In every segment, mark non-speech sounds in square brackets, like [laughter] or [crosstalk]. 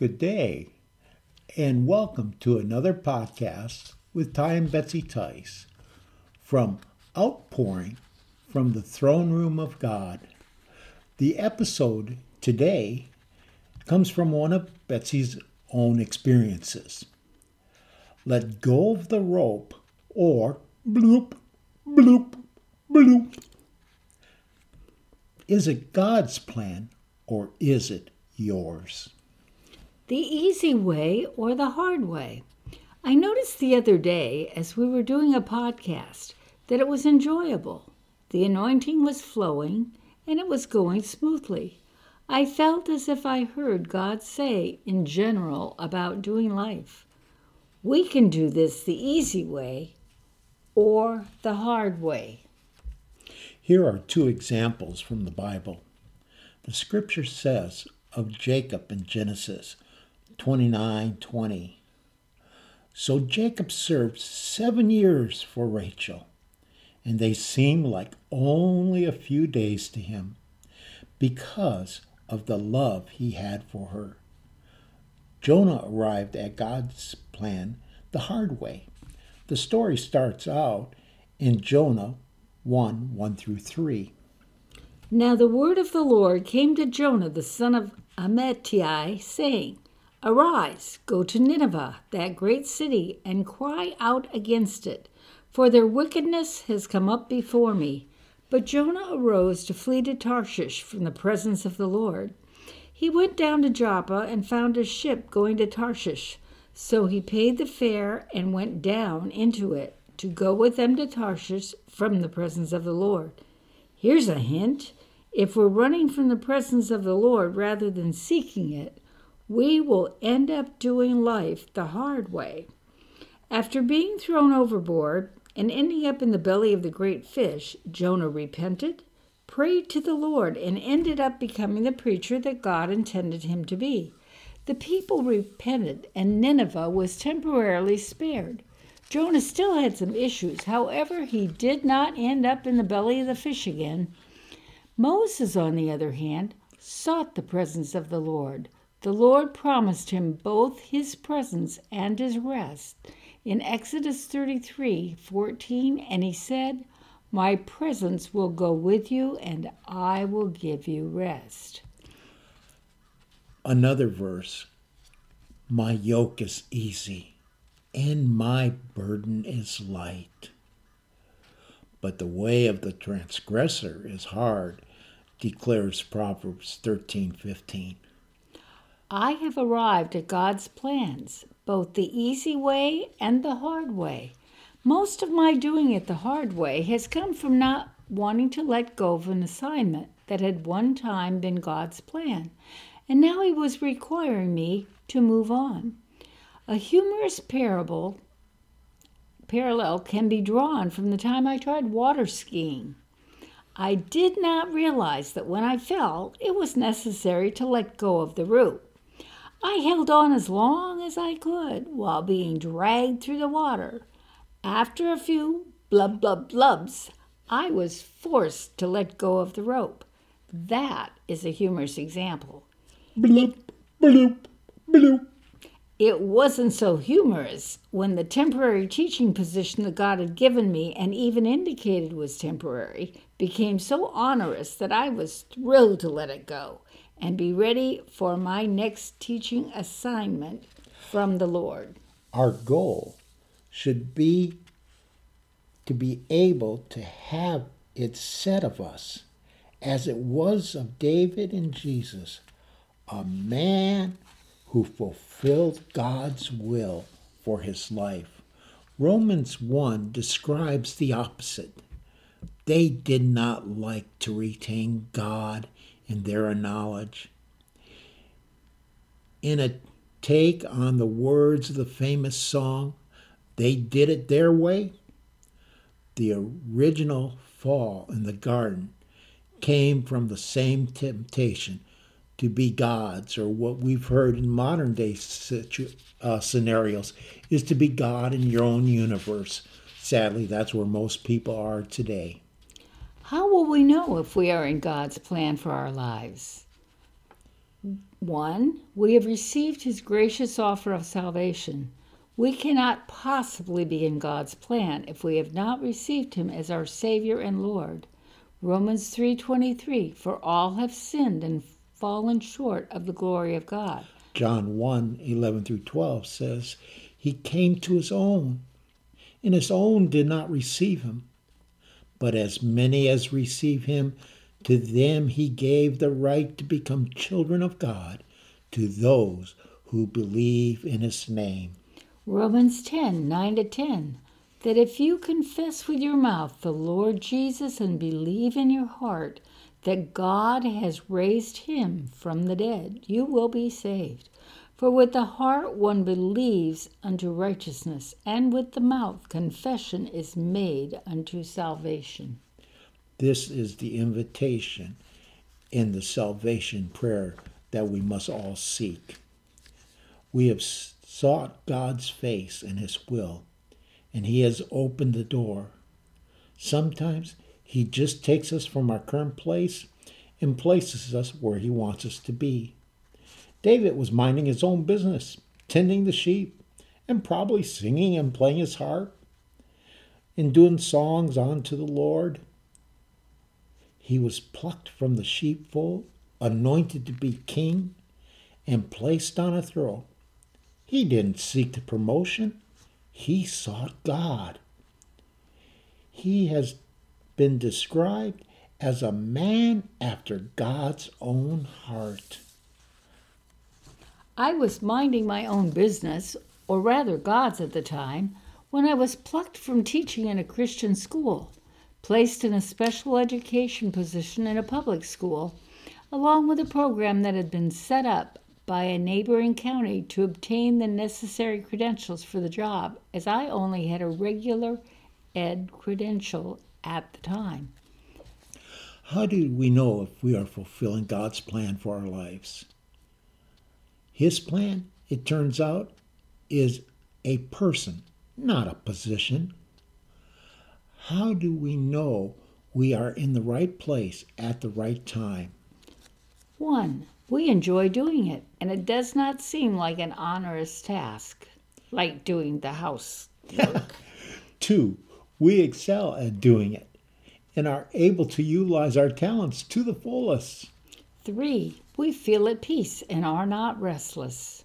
Good day, and welcome to another podcast with Ty and Betsy Tice from Outpouring from the Throne Room of God. The episode today comes from one of Betsy's own experiences. Let go of the rope, or bloop, bloop, bloop. Is it God's plan, or is it yours? The easy way or the hard way? I noticed the other day as we were doing a podcast that it was enjoyable. The anointing was flowing and it was going smoothly. I felt as if I heard God say in general about doing life. We can do this the easy way or the hard way. Here are two examples from the Bible. The scripture says of Jacob in Genesis 29 20. So Jacob served seven years for Rachel, and they seemed like only a few days to him because of the love he had for her. Jonah arrived at God's plan the hard way. The story starts out in Jonah 1 1 through 3. Now the word of the Lord came to Jonah the son of Amittai, saying, Arise, go to Nineveh, that great city, and cry out against it, for their wickedness has come up before me. But Jonah arose to flee to Tarshish from the presence of the Lord. He went down to Joppa and found a ship going to Tarshish. So he paid the fare and went down into it to go with them to Tarshish from the presence of the Lord. Here's a hint if we're running from the presence of the Lord rather than seeking it, we will end up doing life the hard way. After being thrown overboard and ending up in the belly of the great fish, Jonah repented, prayed to the Lord, and ended up becoming the preacher that God intended him to be. The people repented, and Nineveh was temporarily spared. Jonah still had some issues. However, he did not end up in the belly of the fish again. Moses, on the other hand, sought the presence of the Lord. The Lord promised him both his presence and his rest. In Exodus 33 14, and he said, My presence will go with you, and I will give you rest. Another verse My yoke is easy, and my burden is light. But the way of the transgressor is hard, declares Proverbs thirteen fifteen. I have arrived at God's plans, both the easy way and the hard way. Most of my doing it the hard way has come from not wanting to let go of an assignment that had one time been God's plan, and now He was requiring me to move on. A humorous parable parallel can be drawn from the time I tried water skiing. I did not realize that when I fell, it was necessary to let go of the rope. I held on as long as I could while being dragged through the water. After a few blub blub blubs, I was forced to let go of the rope. That is a humorous example. Bloop, bloop, bloop. It wasn't so humorous when the temporary teaching position that God had given me and even indicated was temporary became so onerous that I was thrilled to let it go and be ready for my next teaching assignment from the Lord. Our goal should be to be able to have it said of us, as it was of David and Jesus, a man who fulfilled God's will for his life. Romans 1 describes the opposite. They did not like to retain God in their knowledge. In a take on the words of the famous song, They Did It Their Way, the original fall in the garden came from the same temptation to be gods, or what we've heard in modern day situ- uh, scenarios is to be God in your own universe. Sadly, that's where most people are today. How will we know if we are in God's plan for our lives? 1. We have received his gracious offer of salvation. We cannot possibly be in God's plan if we have not received him as our savior and Lord. Romans 3:23 For all have sinned and fallen short of the glory of God. John 1 11 through 12 says, He came to his own, and his own did not receive him. But as many as receive him, to them he gave the right to become children of God, to those who believe in his name. Romans 10 9 to 10. That if you confess with your mouth the Lord Jesus and believe in your heart that God has raised him from the dead, you will be saved. For with the heart one believes unto righteousness, and with the mouth confession is made unto salvation. This is the invitation in the salvation prayer that we must all seek. We have sought God's face and His will, and He has opened the door. Sometimes He just takes us from our current place and places us where He wants us to be. David was minding his own business, tending the sheep, and probably singing and playing his harp and doing songs unto the Lord. He was plucked from the sheepfold, anointed to be king, and placed on a throne. He didn't seek the promotion, he sought God. He has been described as a man after God's own heart. I was minding my own business, or rather God's at the time, when I was plucked from teaching in a Christian school, placed in a special education position in a public school, along with a program that had been set up by a neighboring county to obtain the necessary credentials for the job, as I only had a regular ed credential at the time. How do we know if we are fulfilling God's plan for our lives? His plan, it turns out, is a person, not a position. How do we know we are in the right place at the right time? One, we enjoy doing it, and it does not seem like an onerous task, like doing the house work. [laughs] Two, we excel at doing it and are able to utilize our talents to the fullest. Three, we feel at peace and are not restless.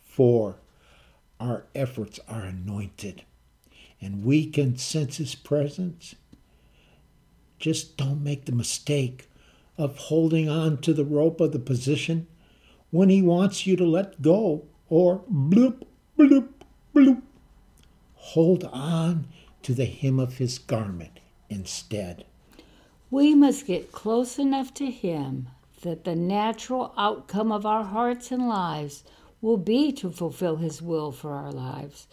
Four, our efforts are anointed and we can sense His presence. Just don't make the mistake of holding on to the rope of the position when He wants you to let go or bloop, bloop, bloop. Hold on to the hem of His garment instead. We must get close enough to Him that the natural outcome of our hearts and lives will be to fulfill His will for our lives.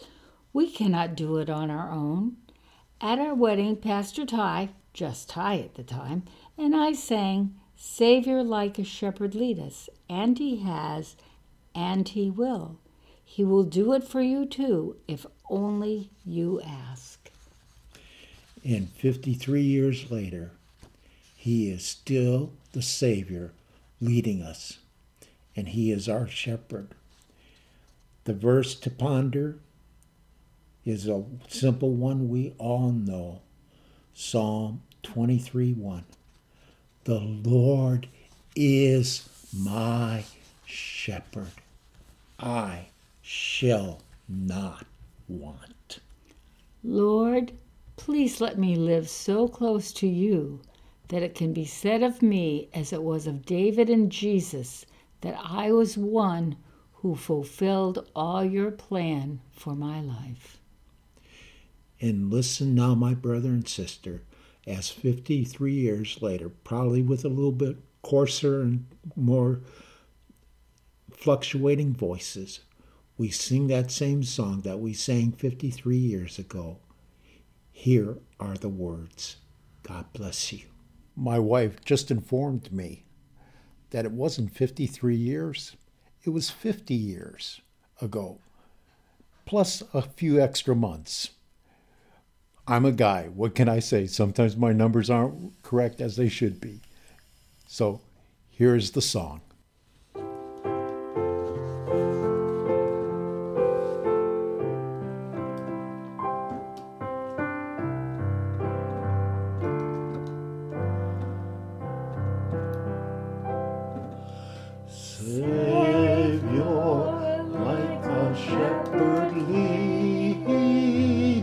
We cannot do it on our own. At our wedding, Pastor Ty, just Ty at the time, and I sang, Savior like a shepherd lead us, and He has, and He will. He will do it for you too, if only you ask. And 53 years later, He is still the Savior leading us, and He is our shepherd. The verse to ponder is a simple one we all know Psalm 23 1. The Lord is my shepherd. I shall not want. Lord, please let me live so close to you that it can be said of me, as it was of David and Jesus, that I was one who fulfilled all your plan for my life. And listen now, my brother and sister, as 53 years later, probably with a little bit coarser and more fluctuating voices, we sing that same song that we sang 53 years ago. Here are the words God bless you. My wife just informed me that it wasn't 53 years, it was 50 years ago, plus a few extra months. I'm a guy. What can I say? Sometimes my numbers aren't correct as they should be. So here's the song.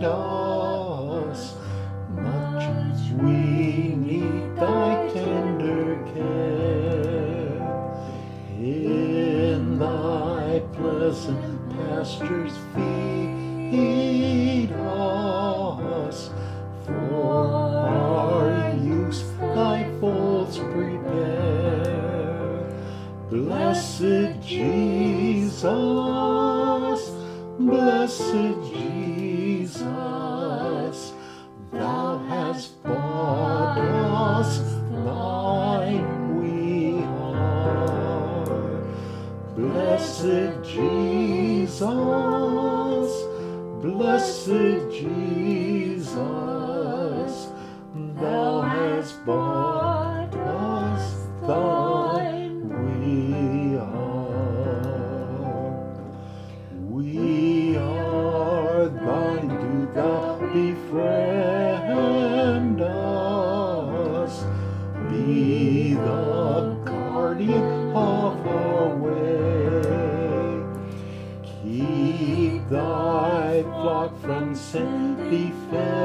Us. Much as we need thy tender care. In thy pleasant pastures feed us. For our use thy folds prepare. Blessed Jesus, blessed Jesus, thou hast bought us, thine we are. Blessed Jesus, blessed Jesus, defend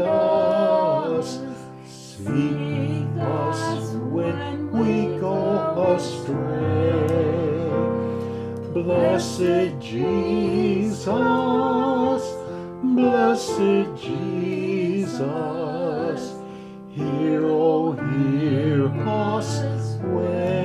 us. Us when we go astray. Blessed Jesus, blessed Jesus, hear, oh, hear us when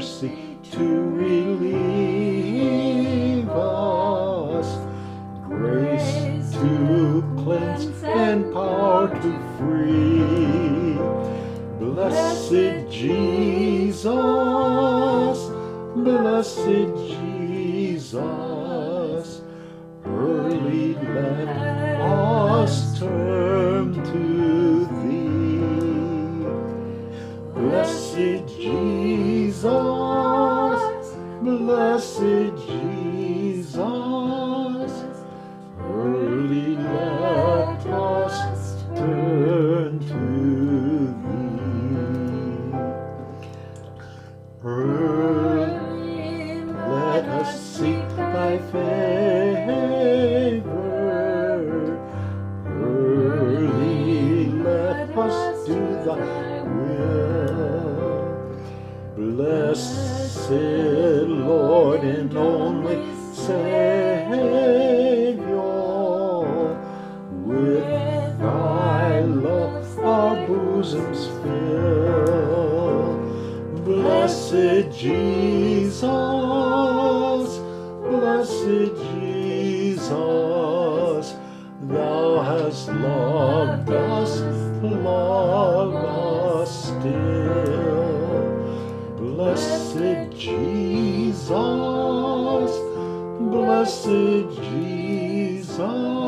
mercy to relieve us, grace to cleanse and power to free. Blessed Jesus, blessed Blessed Jesus, blessed Jesus, early let us turn to thee. Early let us seek thy favor. Early let us do thy will. Blessed Lord and only Savior, with thy love our bosoms fill. Blessed Jesus, blessed Jesus, thou hast loved us, love us still. Blessed Jesus, blessed Jesus,